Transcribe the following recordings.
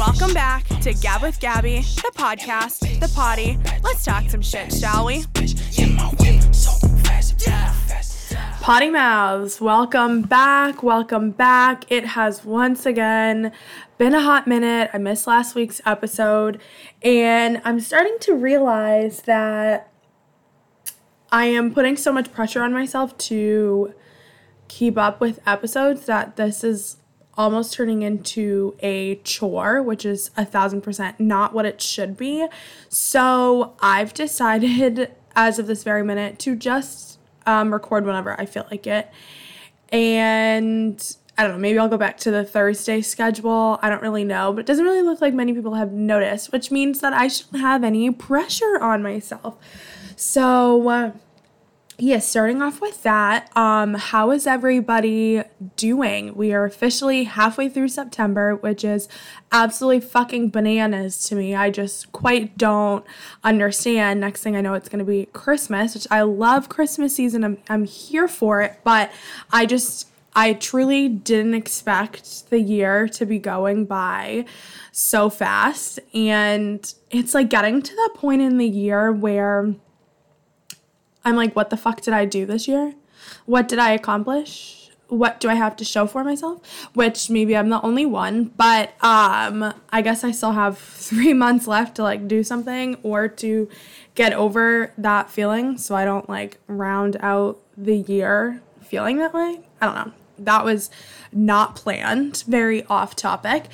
Welcome back to Gab with Gabby, the podcast, the potty. Let's talk some shit, shall we? Potty Mouths, welcome back, welcome back. It has once again been a hot minute. I missed last week's episode, and I'm starting to realize that I am putting so much pressure on myself to keep up with episodes that this is almost turning into a chore, which is a thousand percent not what it should be. So I've decided as of this very minute to just um, record whenever I feel like it. And I don't know, maybe I'll go back to the Thursday schedule. I don't really know, but it doesn't really look like many people have noticed, which means that I shouldn't have any pressure on myself. So, uh, yeah, starting off with that, um, how is everybody doing? We are officially halfway through September, which is absolutely fucking bananas to me. I just quite don't understand. Next thing I know, it's gonna be Christmas, which I love Christmas season. I'm I'm here for it, but I just I truly didn't expect the year to be going by so fast. And it's like getting to that point in the year where I'm like, what the fuck did I do this year? What did I accomplish? What do I have to show for myself? Which maybe I'm the only one, but um I guess I still have 3 months left to like do something or to get over that feeling so I don't like round out the year feeling that way. I don't know. That was not planned, very off topic,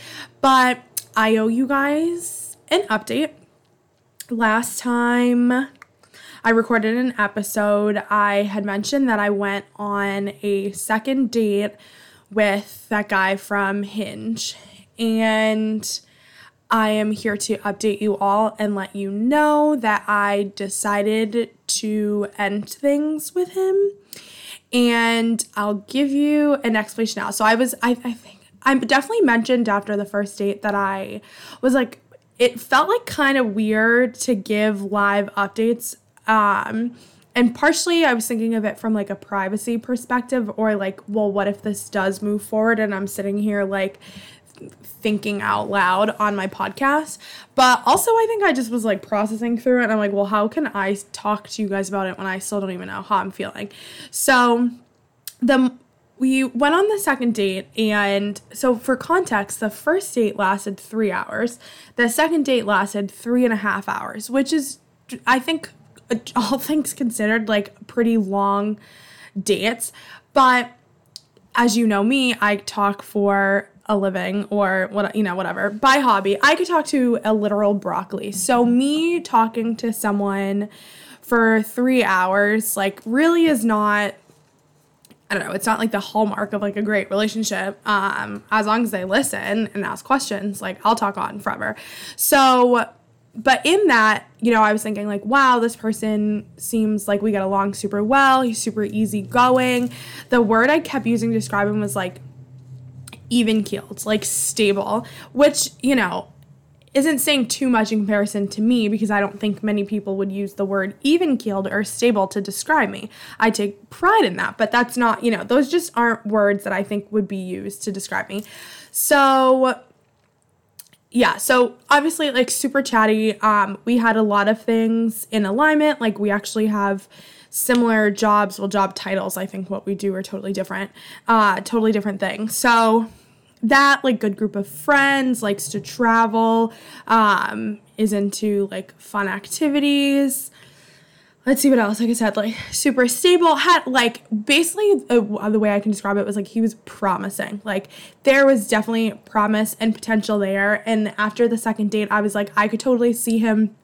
but I owe you guys an update. Last time I recorded an episode. I had mentioned that I went on a second date with that guy from Hinge. And I am here to update you all and let you know that I decided to end things with him. And I'll give you an explanation now. So I was, I, I think, I definitely mentioned after the first date that I was like, it felt like kind of weird to give live updates um, and partially I was thinking of it from like a privacy perspective or like, well, what if this does move forward and I'm sitting here like thinking out loud on my podcast. But also I think I just was like processing through it and I'm like, well, how can I talk to you guys about it when I still don't even know how I'm feeling? So the we went on the second date and so for context the first date lasted three hours the second date lasted three and a half hours which is i think all things considered, like pretty long dates. But as you know me, I talk for a living or what you know whatever by hobby i could talk to a literal broccoli so me talking to someone for three hours like really is not I don't know, it's not like the hallmark of like a great relationship. Um, as long as they listen and ask questions, like I'll talk on forever. So but in that, you know, I was thinking like, wow, this person seems like we get along super well. He's super easygoing. The word I kept using to describe him was like even keeled, like stable, which, you know, isn't saying too much in comparison to me because I don't think many people would use the word even keeled or stable to describe me. I take pride in that, but that's not, you know, those just aren't words that I think would be used to describe me. So yeah, so obviously like super chatty. Um, we had a lot of things in alignment. Like we actually have similar jobs, well, job titles. I think what we do are totally different, uh, totally different things. So that like good group of friends likes to travel, um, is into like fun activities let's see what else. Like I said, like super stable. Had like basically uh, the way I can describe it was like he was promising. Like there was definitely promise and potential there. And after the second date, I was like, I could totally see him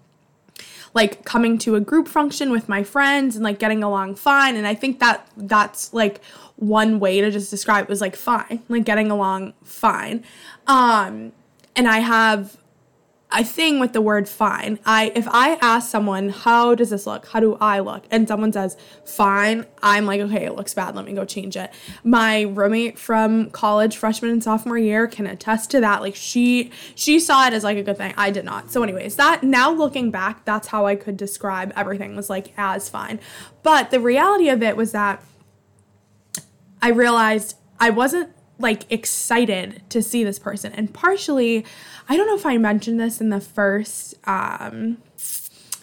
like coming to a group function with my friends and like getting along fine. And I think that that's like one way to just describe it was like fine, like getting along fine. Um, and I have a thing with the word fine. I if I ask someone, how does this look? How do I look? And someone says fine, I'm like, okay, it looks bad. Let me go change it. My roommate from college, freshman and sophomore year, can attest to that. Like she she saw it as like a good thing. I did not. So, anyways, that now looking back, that's how I could describe everything was like as fine. But the reality of it was that I realized I wasn't like excited to see this person. And partially, I don't know if I mentioned this in the first um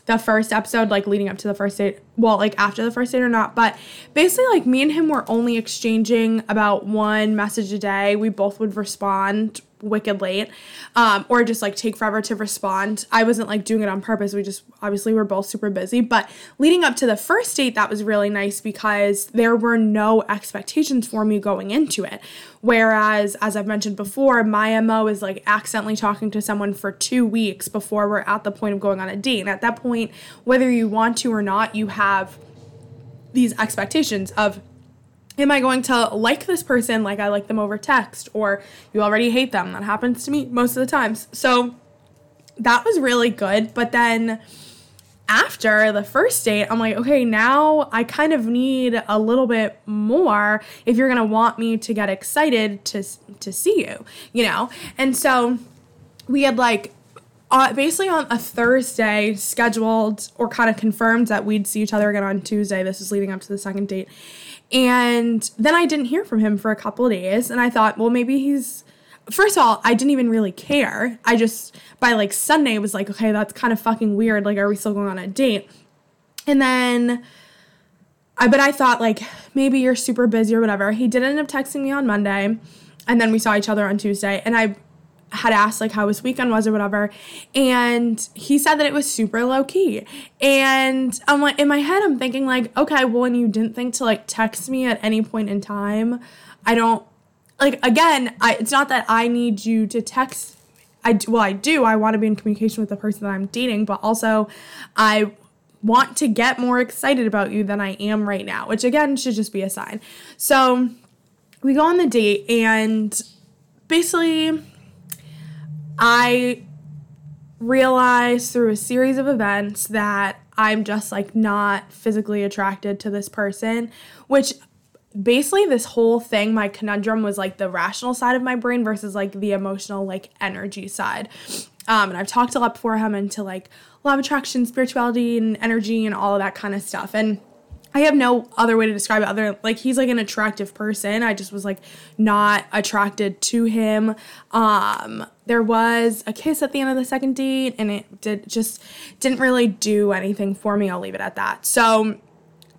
the first episode, like leading up to the first date, well, like after the first date or not, but basically, like me and him were only exchanging about one message a day. We both would respond wicked late um, or just like take forever to respond. I wasn't like doing it on purpose. We just obviously were both super busy. But leading up to the first date, that was really nice because there were no expectations for me going into it. Whereas, as I've mentioned before, my MO is like accidentally talking to someone for two weeks before we're at the point of going on a date. And at that point, whether you want to or not, you have these expectations of am I going to like this person like I like them over text or you already hate them? That happens to me most of the times. So that was really good. But then after the first date, I'm like, okay, now I kind of need a little bit more if you're gonna want me to get excited to to see you, you know. And so we had like uh, basically on a Thursday scheduled or kind of confirmed that we'd see each other again on Tuesday. This is leading up to the second date. And then I didn't hear from him for a couple of days. And I thought, well, maybe he's. First of all, I didn't even really care. I just, by like Sunday, was like, okay, that's kind of fucking weird. Like, are we still going on a date? And then, I, but I thought, like, maybe you're super busy or whatever. He did end up texting me on Monday. And then we saw each other on Tuesday. And I had asked like how his weekend was or whatever and he said that it was super low key and i'm like in my head i'm thinking like okay well when you didn't think to like text me at any point in time i don't like again I, it's not that i need you to text i well i do i want to be in communication with the person that i'm dating but also i want to get more excited about you than i am right now which again should just be a sign. So we go on the date and basically I realized through a series of events that I'm just like not physically attracted to this person, which basically this whole thing my conundrum was like the rational side of my brain versus like the emotional like energy side. Um, and i've talked a lot before i'm into like law of attraction spirituality and energy and all of that kind of stuff. And I have no other way to describe it other like he's like an attractive person. I just was like not attracted to him. Um there was a kiss at the end of the second date and it did just didn't really do anything for me. I'll leave it at that. So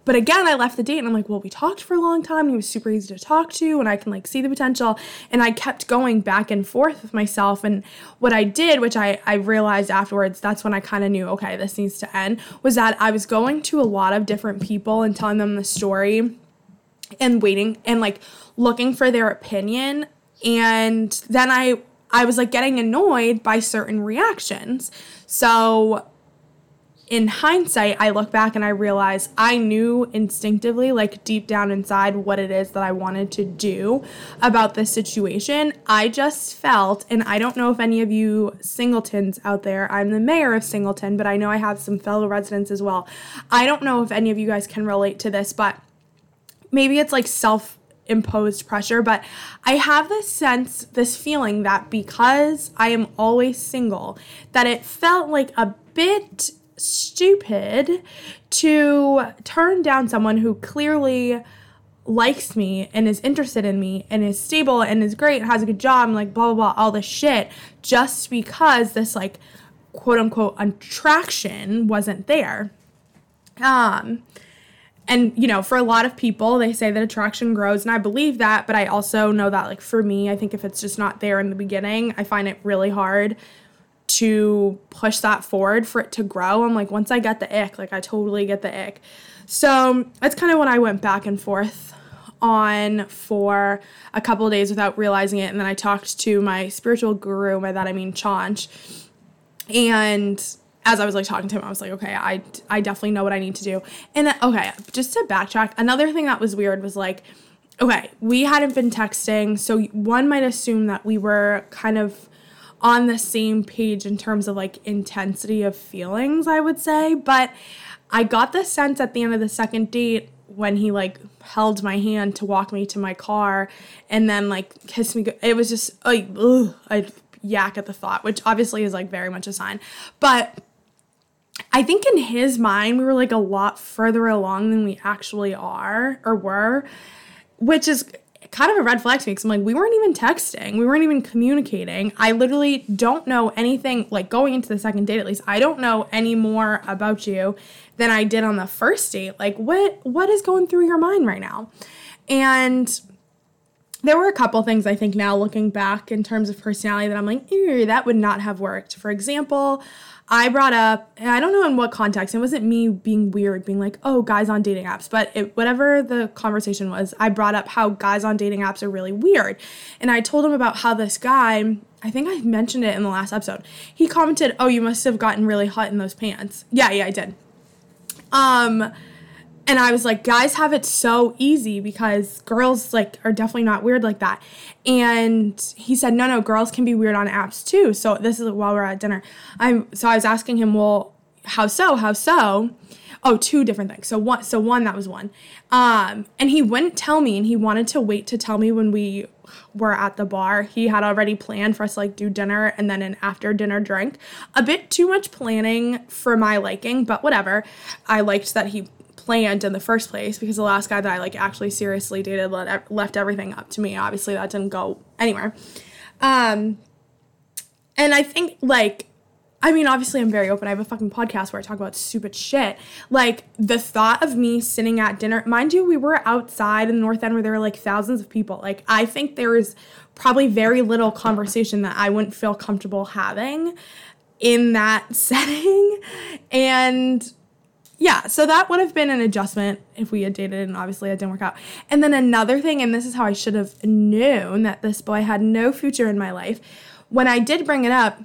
but again, I left the date and I'm like, well, we talked for a long time. And he was super easy to talk to and I can like see the potential. And I kept going back and forth with myself. And what I did, which I, I realized afterwards, that's when I kind of knew, okay, this needs to end, was that I was going to a lot of different people and telling them the story and waiting and like looking for their opinion. And then I I was like getting annoyed by certain reactions. So in hindsight, I look back and I realize I knew instinctively, like deep down inside, what it is that I wanted to do about this situation. I just felt, and I don't know if any of you singletons out there, I'm the mayor of Singleton, but I know I have some fellow residents as well. I don't know if any of you guys can relate to this, but maybe it's like self imposed pressure, but I have this sense, this feeling that because I am always single, that it felt like a bit stupid to turn down someone who clearly likes me and is interested in me and is stable and is great and has a good job and like blah blah blah all this shit just because this like quote unquote attraction wasn't there. Um and you know for a lot of people they say that attraction grows and i believe that but i also know that like for me i think if it's just not there in the beginning i find it really hard to push that forward for it to grow. I'm like, once I get the ick, like I totally get the ick. So that's kind of what I went back and forth on for a couple days without realizing it. And then I talked to my spiritual guru, by that I mean Chanch. And as I was like talking to him, I was like, okay, I, I definitely know what I need to do. And okay, just to backtrack, another thing that was weird was like, okay, we hadn't been texting. So one might assume that we were kind of on the same page in terms of like intensity of feelings, I would say. But I got the sense at the end of the second date when he like held my hand to walk me to my car and then like kissed me. It was just like, ugh, I yak at the thought, which obviously is like very much a sign. But I think in his mind, we were like a lot further along than we actually are or were, which is kind of a red flag to me because I'm like, we weren't even texting, we weren't even communicating. I literally don't know anything, like going into the second date at least, I don't know any more about you than I did on the first date. Like, what what is going through your mind right now? And there were a couple things I think now looking back in terms of personality that I'm like, that would not have worked. For example, I brought up, and I don't know in what context, it wasn't me being weird, being like, oh, guys on dating apps, but it, whatever the conversation was, I brought up how guys on dating apps are really weird. And I told him about how this guy, I think I mentioned it in the last episode, he commented, oh, you must have gotten really hot in those pants. Yeah, yeah, I did. Um, and I was like, guys have it so easy because girls like are definitely not weird like that. And he said, no, no, girls can be weird on apps too. So this is while we're at dinner. I'm so I was asking him, well, how so? How so? Oh, two different things. So one, so one that was one. Um, and he wouldn't tell me, and he wanted to wait to tell me when we were at the bar. He had already planned for us to like do dinner and then an after dinner drink. A bit too much planning for my liking, but whatever. I liked that he planned in the first place because the last guy that I like actually seriously dated left everything up to me. Obviously, that didn't go anywhere. Um, and I think like I mean, obviously, I'm very open. I have a fucking podcast where I talk about stupid shit. Like, the thought of me sitting at dinner, mind you, we were outside in the North End where there were like thousands of people. Like, I think there is probably very little conversation that I wouldn't feel comfortable having in that setting. And yeah, so that would have been an adjustment if we had dated, and obviously it didn't work out. And then another thing, and this is how I should have known that this boy had no future in my life. When I did bring it up,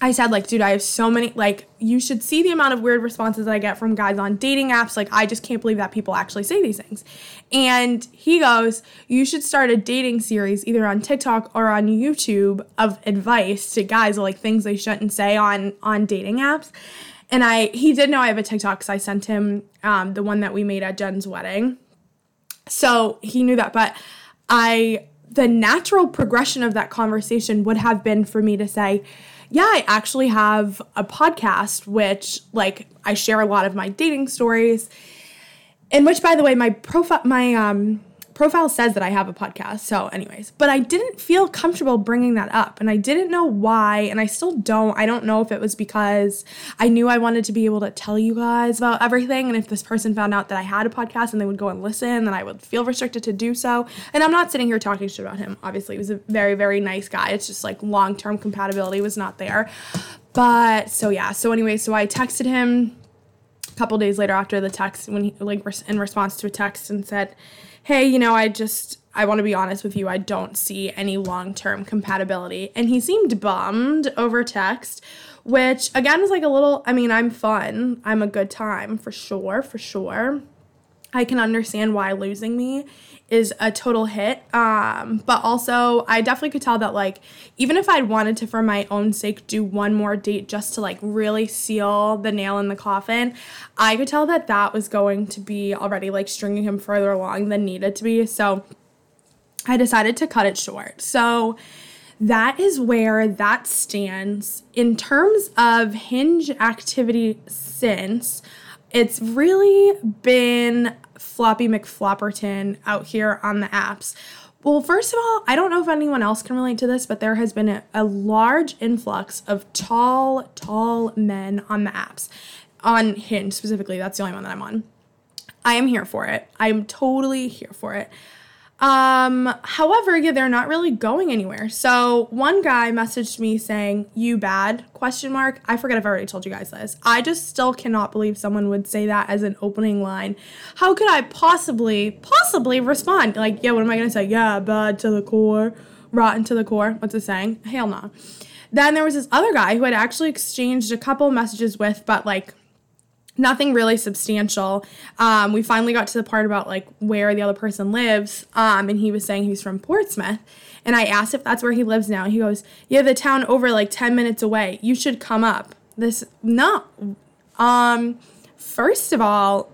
I said, like, dude, I have so many, like, you should see the amount of weird responses that I get from guys on dating apps. Like, I just can't believe that people actually say these things. And he goes, you should start a dating series either on TikTok or on YouTube of advice to guys, like things they shouldn't say on on dating apps. And I he did know I have a TikTok because I sent him um, the one that we made at Jen's wedding. So he knew that. But I the natural progression of that conversation would have been for me to say, yeah, I actually have a podcast which like I share a lot of my dating stories. In which by the way, my profile my um profile says that I have a podcast. So, anyways, but I didn't feel comfortable bringing that up and I didn't know why. And I still don't. I don't know if it was because I knew I wanted to be able to tell you guys about everything. And if this person found out that I had a podcast and they would go and listen, then I would feel restricted to do so. And I'm not sitting here talking shit about him. Obviously, he was a very, very nice guy. It's just like long term compatibility was not there. But so, yeah. So, anyway, so I texted him a couple days later after the text when he, like, in response to a text and said, hey, you know, I just, I want to be honest with you, I don't see any long term compatibility. And he seemed bummed over text, which again is like a little, I mean, I'm fun. I'm a good time for sure, for sure. I can understand why losing me is a total hit. Um, but also, I definitely could tell that, like, even if I'd wanted to, for my own sake, do one more date just to, like, really seal the nail in the coffin, I could tell that that was going to be already, like, stringing him further along than needed to be. So I decided to cut it short. So that is where that stands. In terms of hinge activity since, it's really been Floppy McFlopperton out here on the apps. Well, first of all, I don't know if anyone else can relate to this, but there has been a, a large influx of tall, tall men on the apps. On Hinge specifically, that's the only one that I'm on. I am here for it. I'm totally here for it. Um, however, yeah, they're not really going anywhere. So one guy messaged me saying, "You bad?" question mark. I forget I've already told you guys this. I just still cannot believe someone would say that as an opening line. How could I possibly, possibly respond? Like, yeah, what am I gonna say? Yeah, bad to the core, rotten to the core. What's it saying? Hell no. Then there was this other guy who had actually exchanged a couple messages with, but like nothing really substantial. Um, we finally got to the part about like where the other person lives, um, and he was saying he's from Portsmouth. And I asked if that's where he lives now. He goes, "Yeah, the town over like ten minutes away. You should come up." This no. Um, first of all,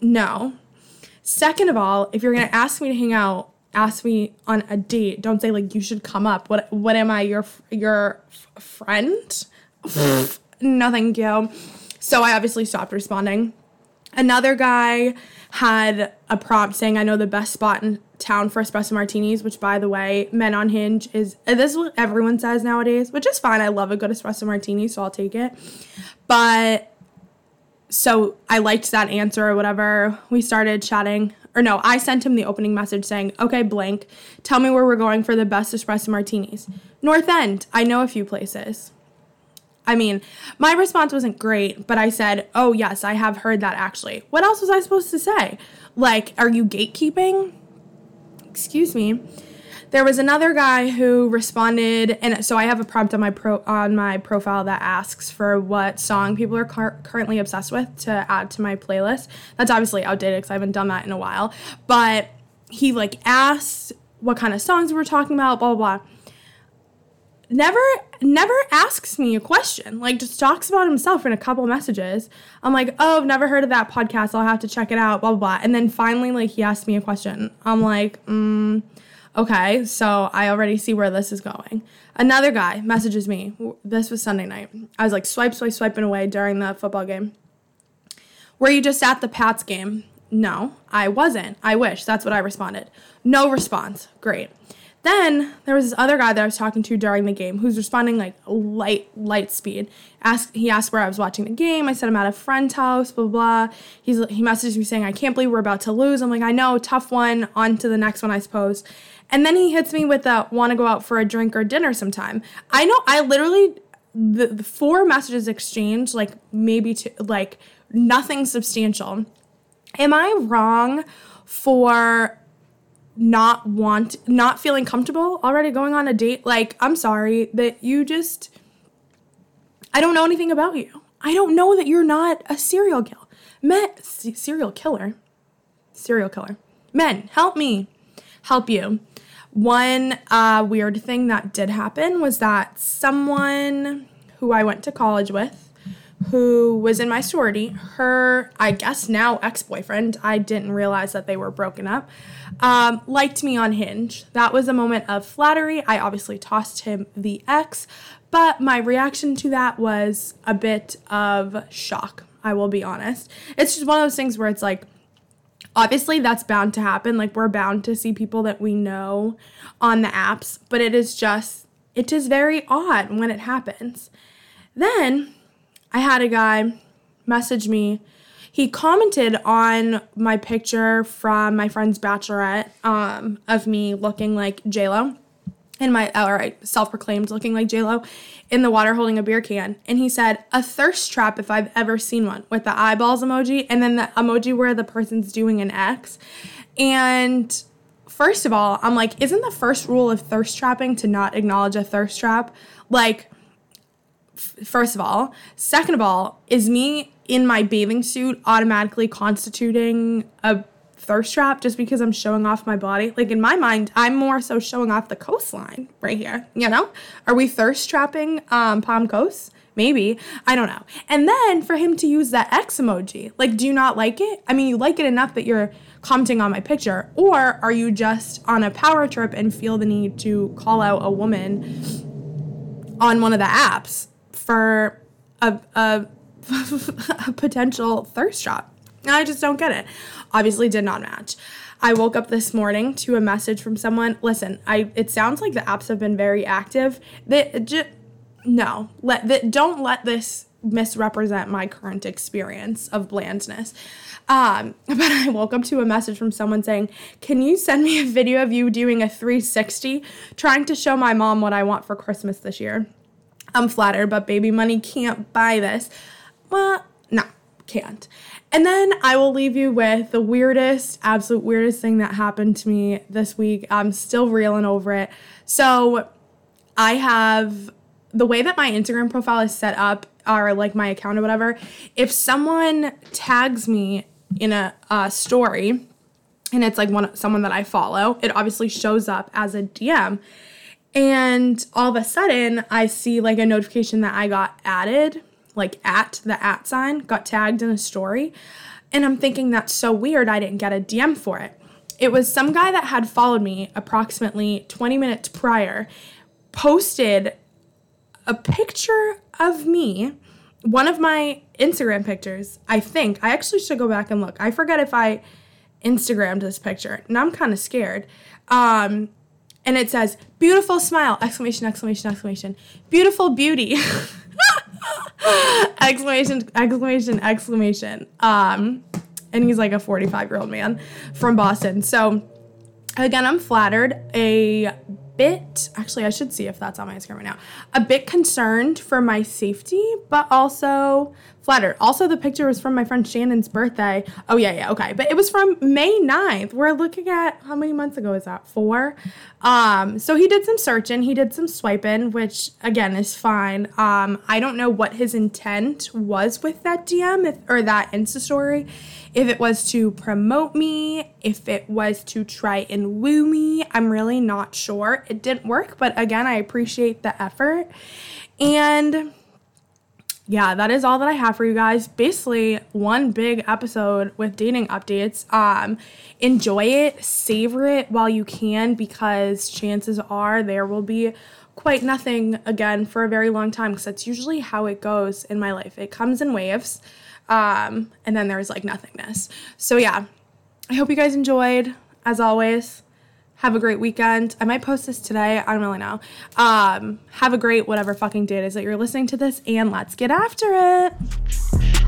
no. Second of all, if you're gonna ask me to hang out, ask me on a date. Don't say like you should come up. What what am I your your friend? no, thank you. So I obviously stopped responding. Another guy had a prompt saying, I know the best spot in town for espresso martinis, which by the way, men on hinge is this is what everyone says nowadays, which is fine. I love a good espresso martini, so I'll take it. But so I liked that answer or whatever. We started chatting. Or no, I sent him the opening message saying, okay, blank, tell me where we're going for the best espresso martinis. North End, I know a few places. I mean, my response wasn't great, but I said, oh, yes, I have heard that actually. What else was I supposed to say? Like, are you gatekeeping? Excuse me. There was another guy who responded, and so I have a prompt on my pro on my profile that asks for what song people are car- currently obsessed with to add to my playlist. That's obviously outdated because I haven't done that in a while. But he like asked what kind of songs we were talking about, blah blah blah never never asks me a question like just talks about himself in a couple messages. I'm like oh i've never heard of that podcast. I'll have to check it out blah blah blah. And then finally like he asked me a question. I'm like mm, okay so i already see where this is going. Another guy messages me. This was sunday night. I was like swipe swipe swiping away during the football game. Were you just at the pats game? No i wasn't. I wish. That's what i responded. No response. Great then there was this other guy that I was talking to during the game who's responding like light light speed. Asked he asked where I was watching the game. I said I'm at a friend's house. Blah blah. blah. He's he messaged me saying I can't believe we're about to lose. I'm like I know, tough one. On to the next one, I suppose. And then he hits me with a want to go out for a drink or dinner sometime. I know. I literally the, the four messages exchanged like maybe to like nothing substantial. Am I wrong for not want not feeling comfortable already going on a date like i'm sorry that you just i don't know anything about you. I don't know that you're not a serial killer men serial killer serial killer. Men help me help you. One uh, weird thing that did happen was that someone who i went to college with who was in my sorority, her, I guess now ex boyfriend, I didn't realize that they were broken up, um, liked me on Hinge. That was a moment of flattery. I obviously tossed him the X, but my reaction to that was a bit of shock, I will be honest. It's just one of those things where it's like, obviously that's bound to happen. Like, we're bound to see people that we know on the apps, but it is just, it is very odd when it happens. Then, I had a guy message me. He commented on my picture from my friend's bachelorette um, of me looking like J Lo, in my, or self proclaimed looking like J Lo, in the water holding a beer can. And he said, a thirst trap if I've ever seen one with the eyeballs emoji and then the emoji where the person's doing an X. And first of all, I'm like, isn't the first rule of thirst trapping to not acknowledge a thirst trap? Like, first of all. Second of all, is me in my bathing suit automatically constituting a thirst trap just because I'm showing off my body? Like in my mind, I'm more so showing off the coastline right here. You know? Are we thirst trapping um, Palm Coast? Maybe. I don't know. And then for him to use that X emoji, like, do you not like it? I mean, you like it enough that you're commenting on my picture, or are you just on a power trip and feel the need to call out a woman on one of the apps? For a, a, a potential thirst trap. I just don't get it. Obviously, did not match. I woke up this morning to a message from someone. Listen, I it sounds like the apps have been very active. That just no, let don't let this misrepresent my current experience of blandness. Um, but I woke up to a message from someone saying, "Can you send me a video of you doing a 360 trying to show my mom what I want for Christmas this year?" I'm flattered, but baby money can't buy this. Well, no, can't. And then I will leave you with the weirdest, absolute weirdest thing that happened to me this week. I'm still reeling over it. So I have the way that my Instagram profile is set up, or like my account or whatever. If someone tags me in a, a story, and it's like one someone that I follow, it obviously shows up as a DM. And all of a sudden, I see like a notification that I got added, like at the at sign, got tagged in a story. And I'm thinking that's so weird, I didn't get a DM for it. It was some guy that had followed me approximately 20 minutes prior, posted a picture of me, one of my Instagram pictures, I think. I actually should go back and look. I forget if I Instagrammed this picture, and I'm kind of scared. Um, and it says, beautiful smile, exclamation, exclamation, exclamation. Beautiful beauty. exclamation, exclamation, exclamation. Um, and he's like a 45 year old man from Boston. So, again, I'm flattered. A bit, actually, I should see if that's on my screen right now. A bit concerned for my safety, but also flattered. Also, the picture was from my friend Shannon's birthday. Oh, yeah, yeah, okay. But it was from May 9th. We're looking at how many months ago is that? Four. Um, so he did some searching, he did some swiping, which again is fine. Um, I don't know what his intent was with that DM if, or that Insta story. If it was to promote me, if it was to try and woo me, I'm really not sure. It didn't work, but again, I appreciate the effort. And yeah, that is all that I have for you guys. Basically, one big episode with dating updates. Um, enjoy it, savor it while you can, because chances are there will be quite nothing again for a very long time. Because that's usually how it goes in my life. It comes in waves, um, and then there's like nothingness. So yeah, I hope you guys enjoyed. As always, have a great weekend. I might post this today. I don't really know. Um, have a great whatever fucking day is that you're listening to this, and let's get after it.